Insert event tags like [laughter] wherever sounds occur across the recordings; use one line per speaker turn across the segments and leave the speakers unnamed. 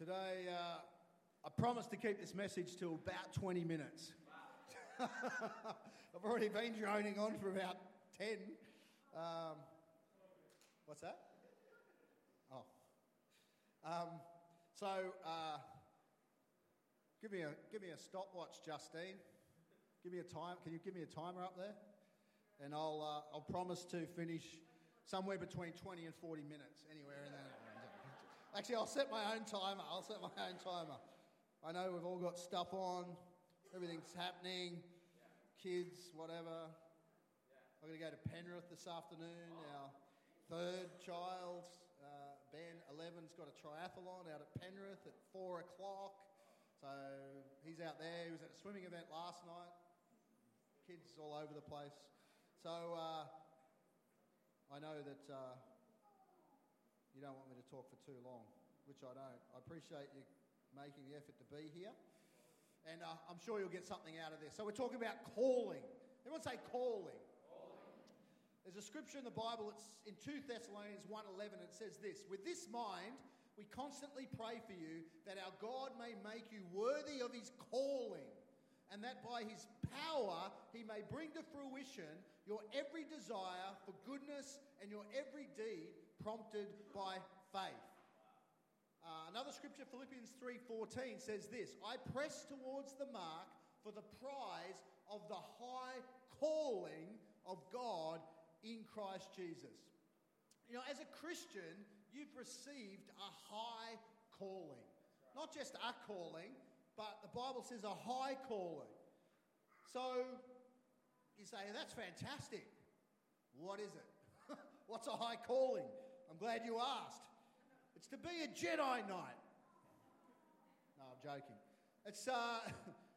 Today, uh, I promised to keep this message to about 20 minutes. [laughs] I've already been droning on for about 10. Um, what's that? Oh. Um, so, uh, give, me a, give me a stopwatch, Justine. Give me a time. Can you give me a timer up there? And I'll, uh, I'll promise to finish somewhere between 20 and 40 minutes, anywhere. Actually, I'll set my own timer. I'll set my own timer. I know we've all got stuff on, everything's happening, kids, whatever. I'm going to go to Penrith this afternoon. Our third child, uh, Ben, 11's got a triathlon out at Penrith at four o'clock. So he's out there. He was at a swimming event last night. Kids all over the place. So uh, I know that uh, you don't want me to talk for too long, which I don't. I appreciate you making the effort to be here. And uh, I'm sure you'll get something out of this. So we're talking about calling. Everyone say calling. There's a scripture in the Bible, it's in 2 Thessalonians 1.11, it says this, With this mind, we constantly pray for you that our God may make you worthy of his calling and that by his power he may bring to fruition your every desire for goodness and your every deed prompted by faith. Uh, another scripture, Philippians 3:14, says this: "I press towards the mark for the prize of the high calling of God in Christ Jesus." You know, as a Christian, you've received a high calling, not just a calling, but the Bible says a high calling. So you say, "That's fantastic." What is it? [laughs] What's a high calling? I'm glad you asked. It's to be a Jedi Knight. No, I'm joking. It's, uh,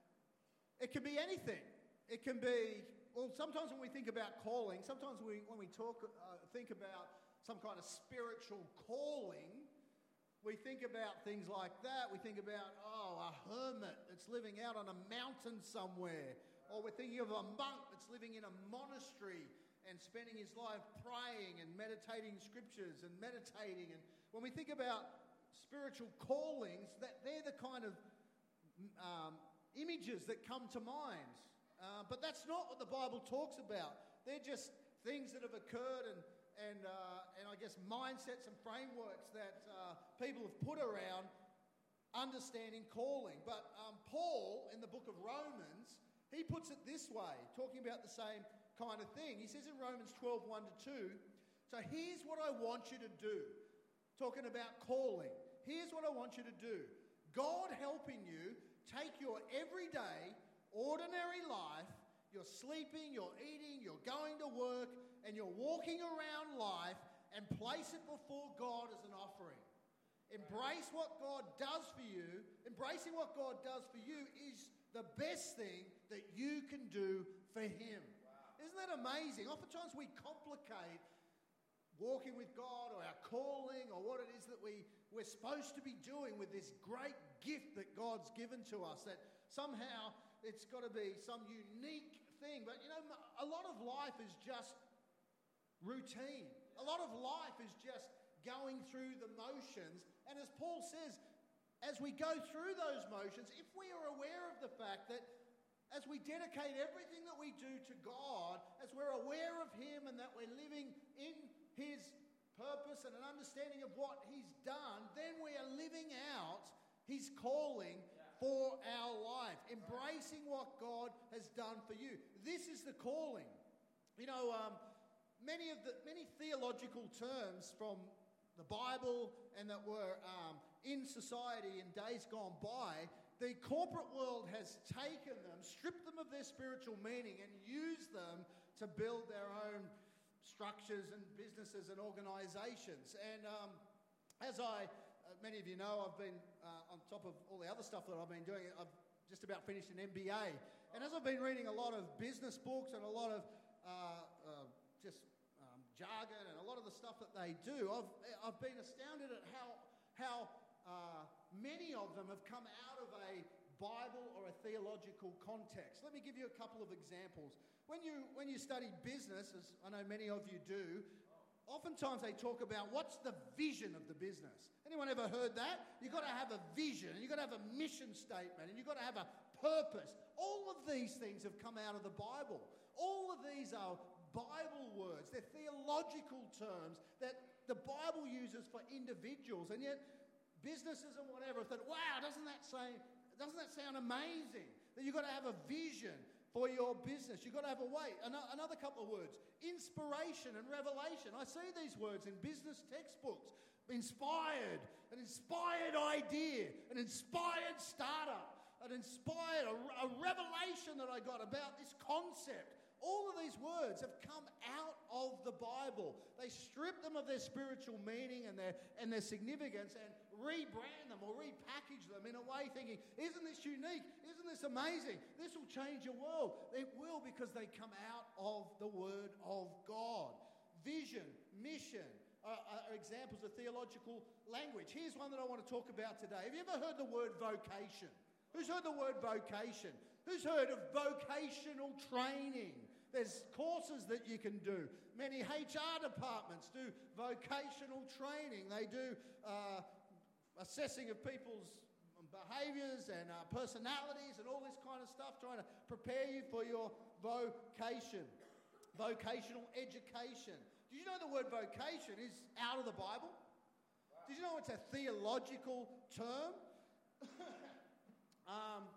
[laughs] it can be anything. It can be, well, sometimes when we think about calling, sometimes we, when we talk, uh, think about some kind of spiritual calling, we think about things like that. We think about, oh, a hermit that's living out on a mountain somewhere. Or we're thinking of a monk that's living in a monastery and spending his life praying and meditating scriptures and meditating. And when we think about spiritual callings, that they're the kind of um, images that come to mind. Uh, but that's not what the Bible talks about. They're just things that have occurred and, and, uh, and I guess mindsets and frameworks that uh, people have put around understanding calling. But um, Paul, in the book of Romans, he puts it this way, talking about the same kind of thing. He says in Romans 12 1 to 2, so here's what I want you to do. Talking about calling. Here's what I want you to do God helping you take your everyday, ordinary life, you're sleeping, you're eating, you're going to work, and you're walking around life and place it before God as an offering. Embrace what God does for you. Embracing what God does for you is the best thing that you can do for Him. Isn't that amazing? Oftentimes we complicate walking with God or our calling or what it is that we, we're supposed to be doing with this great gift that God's given to us. That somehow it's got to be some unique thing. But you know, a lot of life is just routine, a lot of life is just going through the motions. And as Paul says, as we go through those motions, if we are aware of the fact that as we dedicate everything that we do to God, as we're aware of Him and that we're living in His purpose and an understanding of what He's done, then we are living out His calling for our life, embracing what God has done for you. This is the calling. You know, um, many of the many theological terms from the Bible and that were um, in society in days gone by the corporate world has taken them, stripped them of their spiritual meaning, and used them to build their own structures and businesses and organizations. And um, as I, uh, many of you know, I've been uh, on top of all the other stuff that I've been doing, I've just about finished an MBA. And as I've been reading a lot of business books and a lot of uh, uh, just um, jargon and a lot of the stuff that they do, I've, I've been astounded at how, how uh, many of them have come out of a Bible or a theological context. Let me give you a couple of examples. When you, when you study business, as I know many of you do, oftentimes they talk about what's the vision of the business. Anyone ever heard that? You've got to have a vision, and you've got to have a mission statement, and you've got to have a purpose. All of these things have come out of the Bible. All of these are Bible words, they're theological terms that the Bible uses for individuals, and yet businesses and whatever thought, wow, doesn't that say, doesn't that sound amazing? That you've got to have a vision for your business. You've got to have a way. Another couple of words inspiration and revelation. I see these words in business textbooks inspired, an inspired idea, an inspired startup, an inspired, a, a revelation that I got about this concept. All of these words have come the Bible. They strip them of their spiritual meaning and their, and their significance and rebrand them or repackage them in a way thinking, isn't this unique? Isn't this amazing? This will change your world. It will because they come out of the Word of God. Vision, mission, are, are, examples of theological language. Here's one that I want to talk about today. Have you ever heard the word vocation? Who's heard the word vocation? Who's heard of vocational training? There's courses that you can do. Many HR departments do vocational training. They do uh, assessing of people's behaviors and uh, personalities and all this kind of stuff, trying to prepare you for your vocation. Vocational education. Did you know the word vocation is out of the Bible? Did you know it's a theological term? [laughs] um,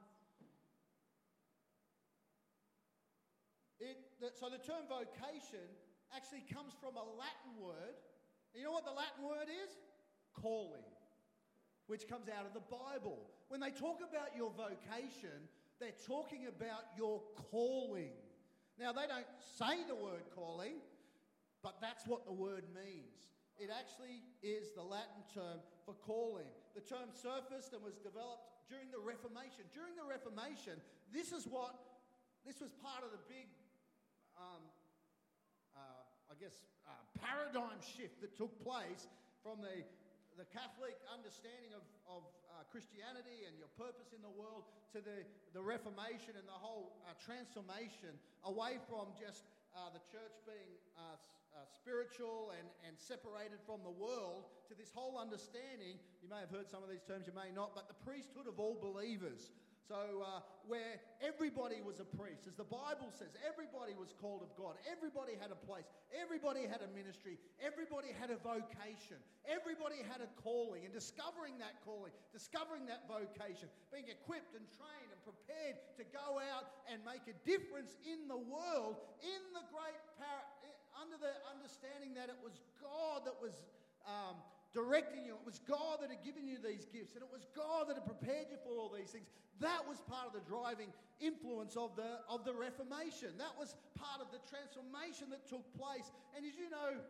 It, the, so the term vocation actually comes from a Latin word. You know what the Latin word is? Calling, which comes out of the Bible. When they talk about your vocation, they're talking about your calling. Now, they don't say the word calling, but that's what the word means. It actually is the Latin term for calling. The term surfaced and was developed during the Reformation. During the Reformation, this is what this was part of the big um, uh, I guess, uh, paradigm shift that took place from the, the Catholic understanding of, of uh, Christianity and your purpose in the world to the, the Reformation and the whole uh, transformation away from just uh, the church being uh, spiritual and, and separated from the world to this whole understanding. You may have heard some of these terms, you may not, but the priesthood of all believers. So, uh, where everybody was a priest, as the Bible says, everybody was called of God. Everybody had a place. Everybody had a ministry. Everybody had a vocation. Everybody had a calling. And discovering that calling, discovering that vocation, being equipped and trained and prepared to go out and make a difference in the world, in the great power, under the understanding that it was God that was. Um, directing you. It was God that had given you these gifts, and it was God that had prepared you for all these things. That was part of the driving influence of the, of the Reformation. That was part of the transformation that took place. And as you know,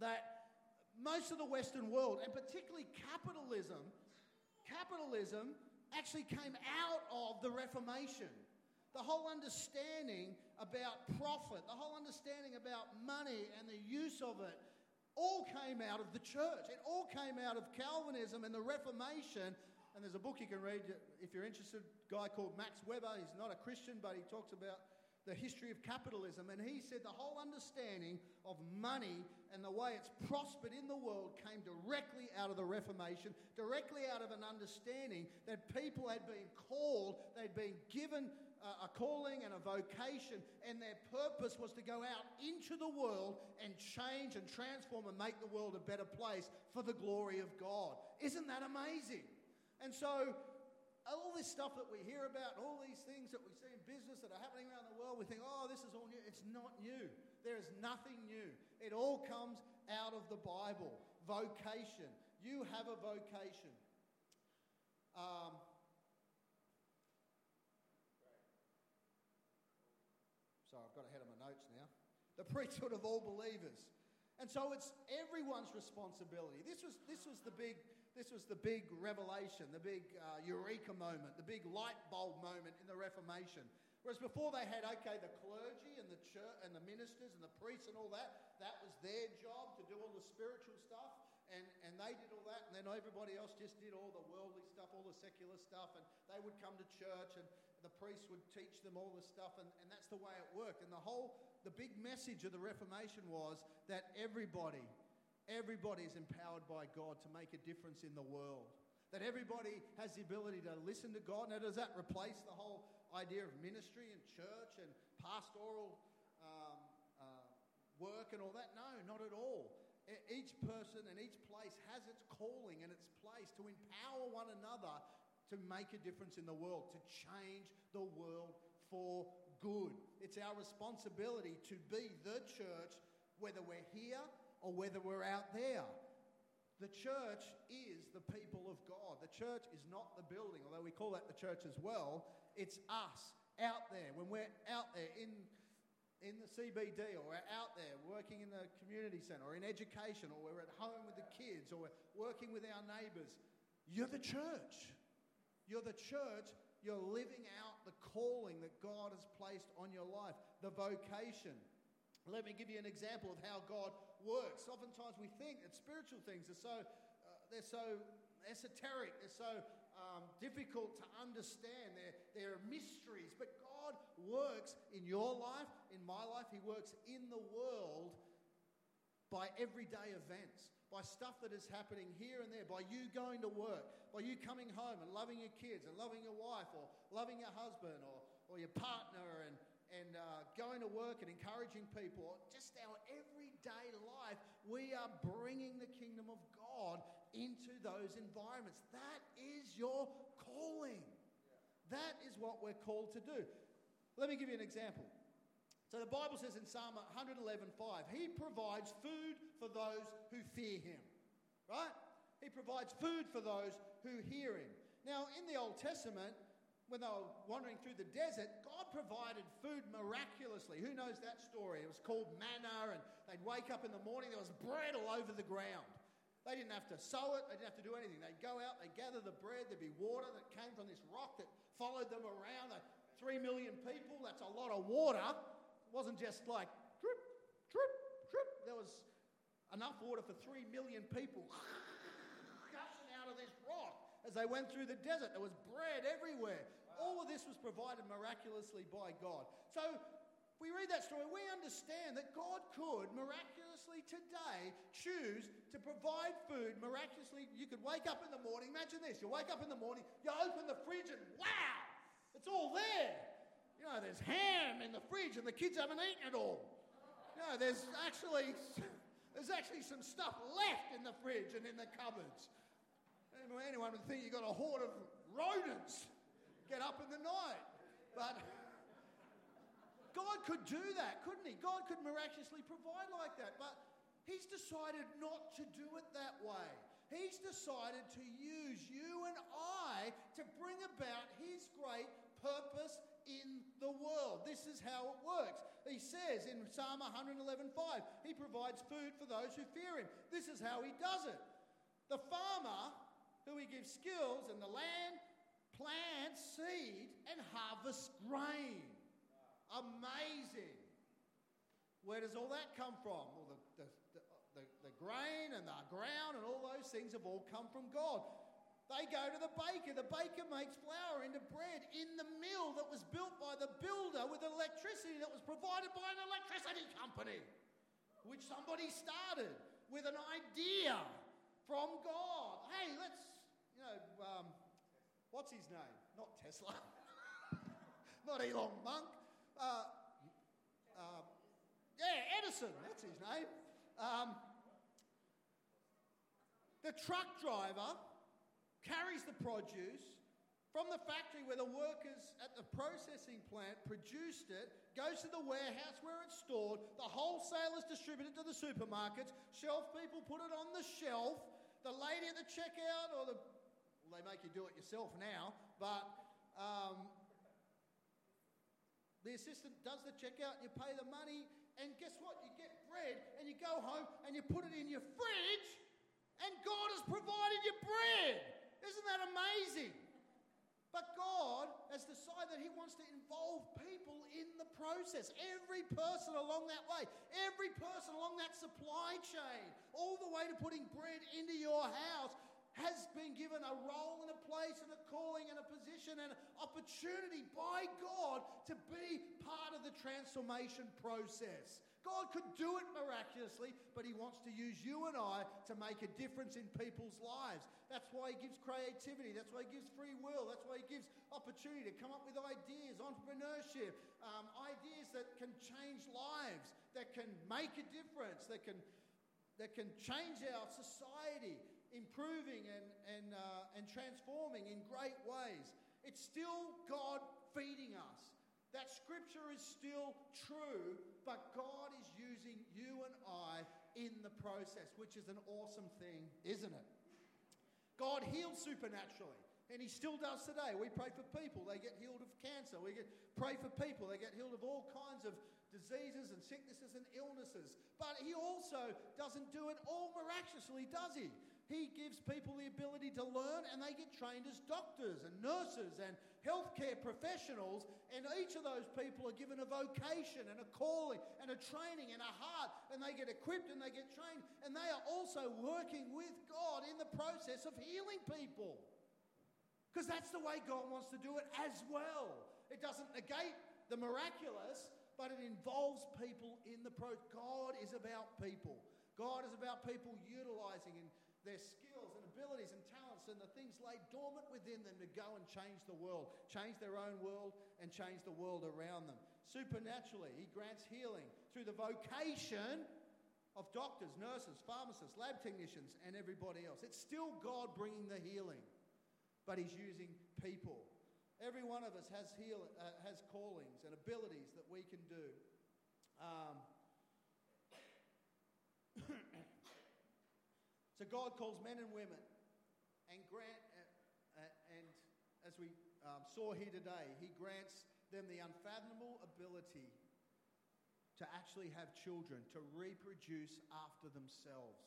that most of the Western world, and particularly capitalism, capitalism actually came out of the Reformation. The whole understanding about profit, the whole understanding about money and the use of it, all came out of the church. It all came out of Calvinism and the Reformation and there's a book you can read if you're interested, a guy called Max Weber. He's not a Christian, but he talks about the history of capitalism. And he said the whole understanding of money and the way it's prospered in the world came directly out of the Reformation, directly out of an understanding that people had been called, they'd been given a calling and a vocation, and their purpose was to go out into the world and change and transform and make the world a better place for the glory of God. Isn't that amazing? And so, all this stuff that we hear about, all these things that we see in business that are happening around the world, we think, oh, this is all new. It's not new. There is nothing new. It all comes out of the Bible. Vocation. You have a vocation. Um, sorry, I've got ahead of my notes now. The priesthood of all believers. And so it's everyone's responsibility. This was, this was the big this was the big revelation, the big uh, eureka moment, the big light bulb moment in the Reformation. Whereas before they had, okay, the clergy and the church and the ministers and the priests and all that, that was their job to do all the spiritual stuff. And, and they did all that, and then everybody else just did all the worldly stuff, all the secular stuff, and they would come to church, and the priests would teach them all this stuff, and, and that's the way it worked. And the whole, the big message of the Reformation was that everybody, everybody is empowered by God to make a difference in the world. That everybody has the ability to listen to God. Now, does that replace the whole idea of ministry and church and pastoral um, uh, work and all that? No, not at all. Each person and each place has its calling and its place to empower one another to make a difference in the world, to change the world for good. It's our responsibility to be the church, whether we're here or whether we're out there. The church is the people of God. The church is not the building, although we call that the church as well. It's us out there. When we're out there in, in the CBD or we're out there working in the community centre or in education or we're at home with the kids or we're working with our neighbours, you're the church. You're the church. You're living out the calling that God has placed on your life, the vocation. Let me give you an example of how God works. Oftentimes we think that spiritual things are so, uh, they're so esoteric, they're so um, difficult to understand, they're, they're mysteries. But God works in your life, in my life, He works in the world by everyday events, by stuff that is happening here and there, by you going to work, by you coming home and loving your kids and loving your wife or loving your husband or, or your partner and, and uh, going to work and encouraging people, just our everyday life, we are bringing the kingdom of God into those environments. That is your calling. That is what we're called to do. Let me give you an example. So the Bible says in Psalm 111:5, He provides food for those who fear Him. Right? He provides food for those who hear Him. Now, in the Old Testament, when they were wandering through the desert, God provided food miraculously. Who knows that story? It was called manna, and they'd wake up in the morning, there was bread all over the ground. They didn't have to sow it, they didn't have to do anything. They'd go out, they'd gather the bread, there'd be water that came from this rock that followed them around. Three million people, that's a lot of water. It wasn't just like drip, drip, drip. There was enough water for three million people [laughs] gushing out of this rock as they went through the desert. There was bread everywhere. All of this was provided miraculously by God. So we read that story, we understand that God could miraculously today choose to provide food miraculously. You could wake up in the morning, imagine this you wake up in the morning, you open the fridge, and wow, it's all there. You know, there's ham in the fridge, and the kids haven't eaten it all. You know, there's actually. There's actually some stuff left in the fridge and in the cupboards. Anyone would think you've got a horde of rodents get up in the night. But [laughs] God could do that, couldn't He? God could miraculously provide like that. But He's decided not to do it that way. He's decided to use you and I to bring about His great purpose in the world. This is how it works. He says in Psalm 111:5, He provides food for those who fear Him. This is how He does it. The farmer, who He gives skills, and the land plants seed and harvests grain. Amazing. Where does all that come from? Well, the, the, the, the, the grain and the ground and all those things have all come from God. They go to the baker. The baker makes flour into bread in the mill that was built by the builder with electricity that was provided by an electricity company, which somebody started with an idea from God. Hey, let's, you know, um, what's his name? Not Tesla, [laughs] not Elon Musk. Uh, uh, yeah, Edison, that's his name. Um, the truck driver carries the produce from the factory where the workers at the processing plant produced it, goes to the warehouse where it's stored, the wholesalers distribute it to the supermarkets, shelf people put it on the shelf, the lady at the checkout or the well, they make you do it yourself now, but um, the assistant does the checkout you pay the money, and guess what? You get bread and you go home and you put it in your fridge, and God has provided you bread. Isn't that amazing? But God has decided that He wants to involve people in the process. Every person along that way, every person along that supply chain, all the way to putting bread into your house has been given a role and a place and a calling and a position and an opportunity by God to be part of the transformation process. God could do it miraculously, but He wants to use you and I to make a difference in people's lives. That's why He gives creativity. That's why He gives free will. That's why He gives opportunity to come up with ideas, entrepreneurship, um, ideas that can change lives, that can make a difference, that can, that can change our society, improving and, and, uh, and transforming in great ways. It's still God feeding us. That scripture is still true, but God is using you and I in the process, which is an awesome thing, isn't it? God heals supernaturally. And he still does today. We pray for people, they get healed of cancer. We get, pray for people, they get healed of all kinds of diseases and sicknesses and illnesses. But he also doesn't do it all miraculously, does he? He gives people the ability to learn and they get trained as doctors and nurses and healthcare professionals. And each of those people are given a vocation and a calling and a training and a heart. And they get equipped and they get trained. And they are also working with God in the process of healing people. Because that's the way God wants to do it as well. It doesn't negate the miraculous, but it involves people in the process. God is about people. God is about people utilizing their skills and abilities and and the things laid dormant within them to go and change the world, change their own world, and change the world around them. Supernaturally, He grants healing through the vocation of doctors, nurses, pharmacists, lab technicians, and everybody else. It's still God bringing the healing, but He's using people. Every one of us has, heal, uh, has callings and abilities that we can do. Um, [coughs] So God calls men and women and grant, uh, uh, and as we um, saw here today, He grants them the unfathomable ability to actually have children, to reproduce after themselves.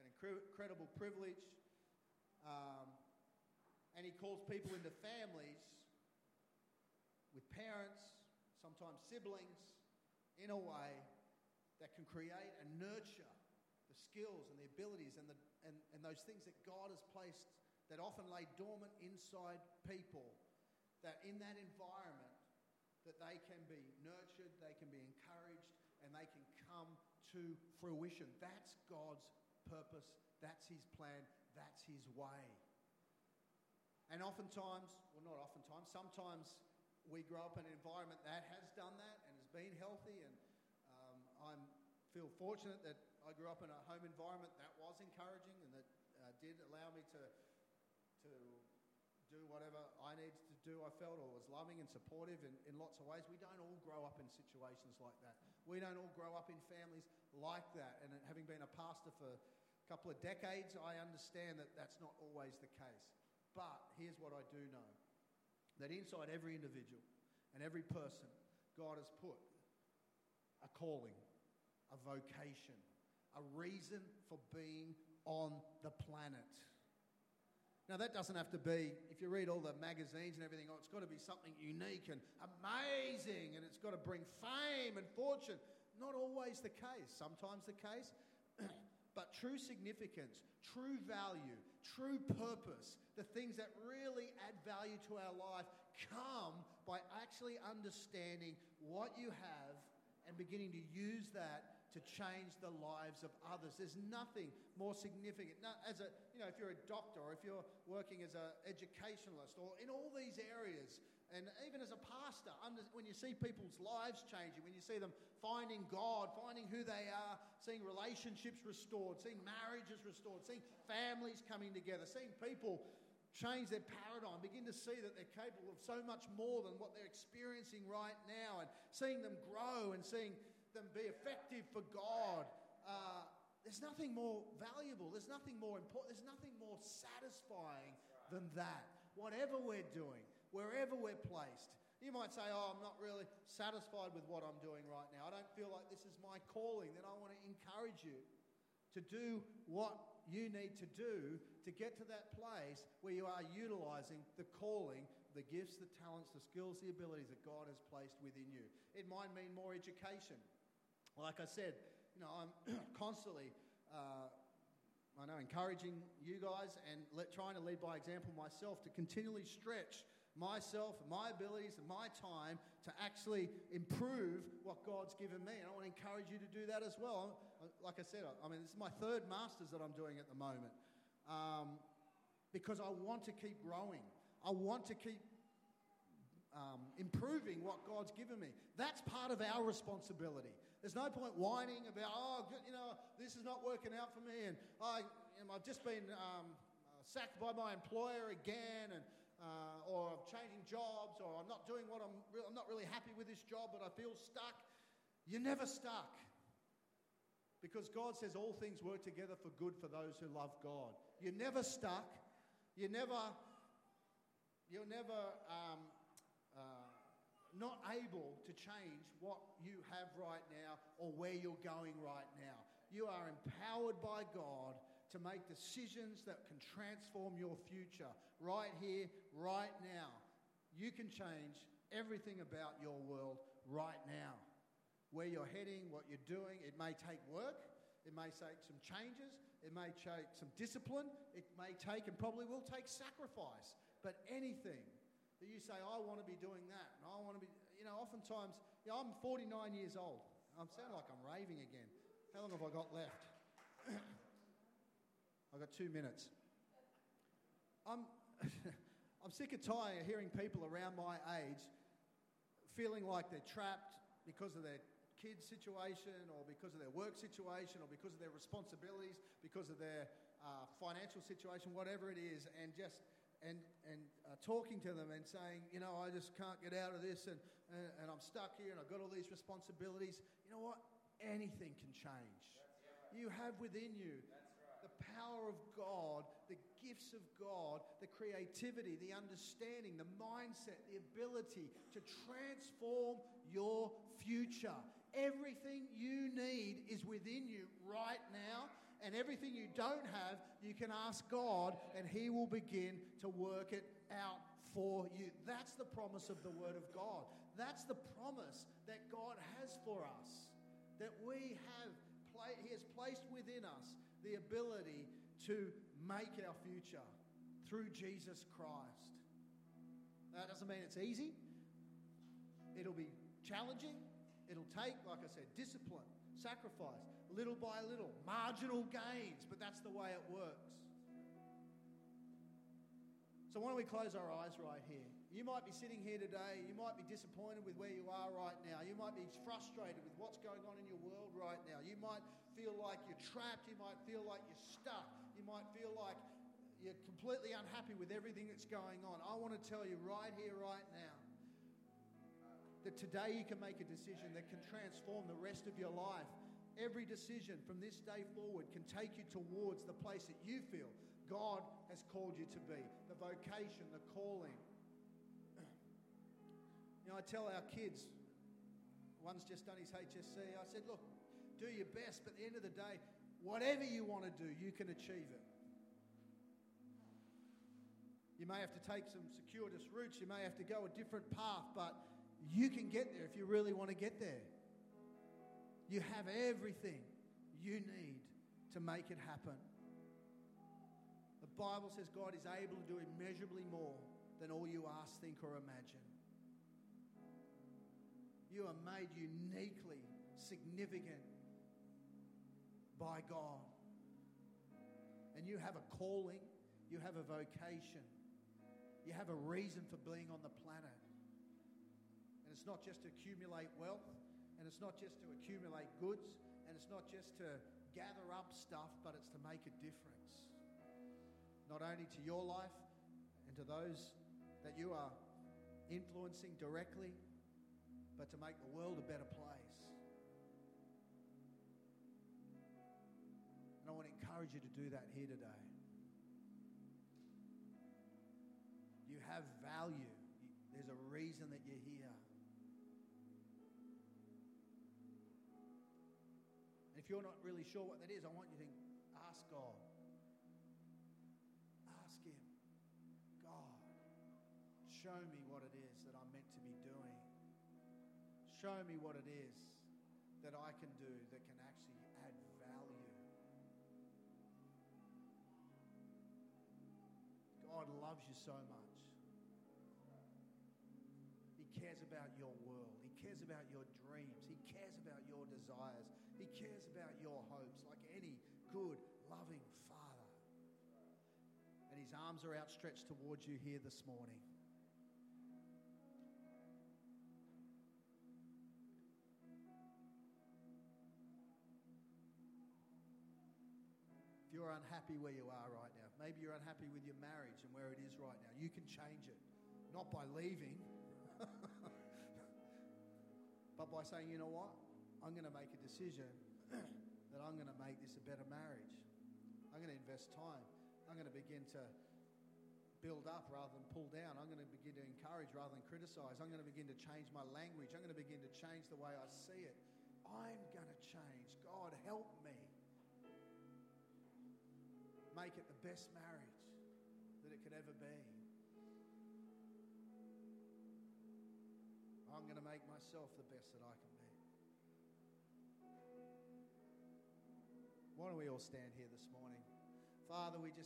An incredible privilege. Um, and He calls people into families with parents, sometimes siblings, in a way that can create and nurture skills and the abilities and, the, and, and those things that God has placed that often lay dormant inside people, that in that environment, that they can be nurtured, they can be encouraged, and they can come to fruition. That's God's purpose, that's His plan, that's His way. And oftentimes, well, not oftentimes, sometimes we grow up in an environment that has done that and has been healthy. And um, I feel fortunate that I grew up in a home environment that was encouraging and that uh, did allow me to, to do whatever I needed to do, I felt, or was loving and supportive in, in lots of ways. We don't all grow up in situations like that. We don't all grow up in families like that. And having been a pastor for a couple of decades, I understand that that's not always the case. But here's what I do know that inside every individual and every person, God has put a calling, a vocation, a reason for being on the planet. Now, that doesn't have to be, if you read all the magazines and everything, oh, it's got to be something unique and amazing and it's got to bring fame and fortune. Not always the case, sometimes the case. [clears throat] but true significance, true value, true purpose, the things that really add value to our life come by actually understanding what you have and beginning to use that to change the lives of others. There's nothing more significant. Now, as a, you know, if you're a doctor or if you're working as an educationalist or in all these areas, and even as a pastor, when you see people's lives changing, when you see them finding God, finding who they are, seeing relationships restored, seeing marriages restored, seeing families coming together, seeing people change their paradigm, begin to see that they're capable of so much more than what they're experiencing right now, and seeing them grow and seeing them be effective for God. Uh, there's nothing more valuable, there's nothing more important, there's nothing more satisfying than that. Whatever we're doing, wherever we're placed. You might say, Oh, I'm not really satisfied with what I'm doing right now. I don't feel like this is my calling. Then I want to encourage you to do what you need to do to get to that place where you are utilizing the calling, the gifts, the talents, the skills, the abilities that God has placed within you. It might mean more education. Like I said, you know, I'm [clears throat] constantly uh, I know, encouraging you guys and trying to lead by example myself to continually stretch myself, my abilities, and my time to actually improve what God's given me. And I want to encourage you to do that as well. Like I said, I mean, this is my third master's that I'm doing at the moment um, because I want to keep growing. I want to keep um, improving what God's given me. That's part of our responsibility. There's no point whining about, oh, you know, this is not working out for me, and I, you know, I've just been um, sacked by my employer again, and uh, or I'm changing jobs, or I'm not doing what I'm, re- I'm not really happy with this job, but I feel stuck. You're never stuck. Because God says all things work together for good for those who love God. You're never stuck. You're never, you're never um, uh, not able to change what you have right now or where you're going right now. You are empowered by God to make decisions that can transform your future right here, right now. You can change everything about your world right now. Where you're heading, what you're doing, it may take work, it may take some changes, it may take some discipline, it may take and probably will take sacrifice. But anything that you say, I want to be doing that, and I want to be, you know, oftentimes, you know, I'm 49 years old. I'm sounding like I'm raving again. How long have I got left? [coughs] I've got two minutes. I'm, [laughs] I'm sick and tired of hearing people around my age feeling like they're trapped because of their kids' situation or because of their work situation or because of their responsibilities, because of their uh, financial situation, whatever it is, and just and, and uh, talking to them and saying, you know, I just can't get out of this and, and, and I'm stuck here and I've got all these responsibilities. You know what? Anything can change. You have within you the power of God, the gifts of God, the creativity, the understanding, the mindset, the ability to transform your future. Everything you need is within you right now. And everything you don't have, you can ask God, and He will begin to work it out for you. That's the promise of the Word of God. That's the promise that God has for us. That we have, He has placed within us the ability to make our future through Jesus Christ. That doesn't mean it's easy. It'll be challenging. It'll take, like I said, discipline, sacrifice, little by little, marginal gains, but that's the way it works. So, why don't we close our eyes right here? You might be sitting here today, you might be disappointed with where you are right now, you might be frustrated with what's going on in your world right now, you might feel like you're trapped. You might feel like you're stuck. You might feel like you're completely unhappy with everything that's going on. I want to tell you right here, right now, that today you can make a decision that can transform the rest of your life. Every decision from this day forward can take you towards the place that you feel God has called you to be the vocation, the calling. [clears throat] You know, I tell our kids, one's just done his HSC, I said, look, do your best, but at the end of the day, whatever you want to do, you can achieve it. You may have to take some circuitous routes, you may have to go a different path, but you can get there if you really want to get there. You have everything you need to make it happen. The Bible says God is able to do immeasurably more than all you ask, think, or imagine. You are made uniquely significant by God. And you have a calling, you have a vocation, you have a reason for being on the planet. It's not just to accumulate wealth, and it's not just to accumulate goods, and it's not just to gather up stuff, but it's to make a difference. Not only to your life and to those that you are influencing directly, but to make the world a better place. And I want to encourage you to do that here today. You have value. There's a reason that you're here. If you're not really sure what that is, I want you to ask God. Ask Him, God, show me what it is that I'm meant to be doing. Show me what it is that I can do that can actually add value. God loves you so much. He cares about your world. He cares about your dreams. He cares about your desires. Your hopes like any good, loving father. And his arms are outstretched towards you here this morning. If you're unhappy where you are right now, maybe you're unhappy with your marriage and where it is right now, you can change it. Not by leaving, [laughs] but by saying, you know what? I'm going to make a decision that I'm going to make this a better marriage. I'm going to invest time. I'm going to begin to build up rather than pull down. I'm going to begin to encourage rather than criticize. I'm going to begin to change my language. I'm going to begin to change the way I see it. I'm going to change. God, help me. Make it the best marriage that it could ever be. I'm going to make myself the best that I can Why don't we all stand here this morning? Father, we just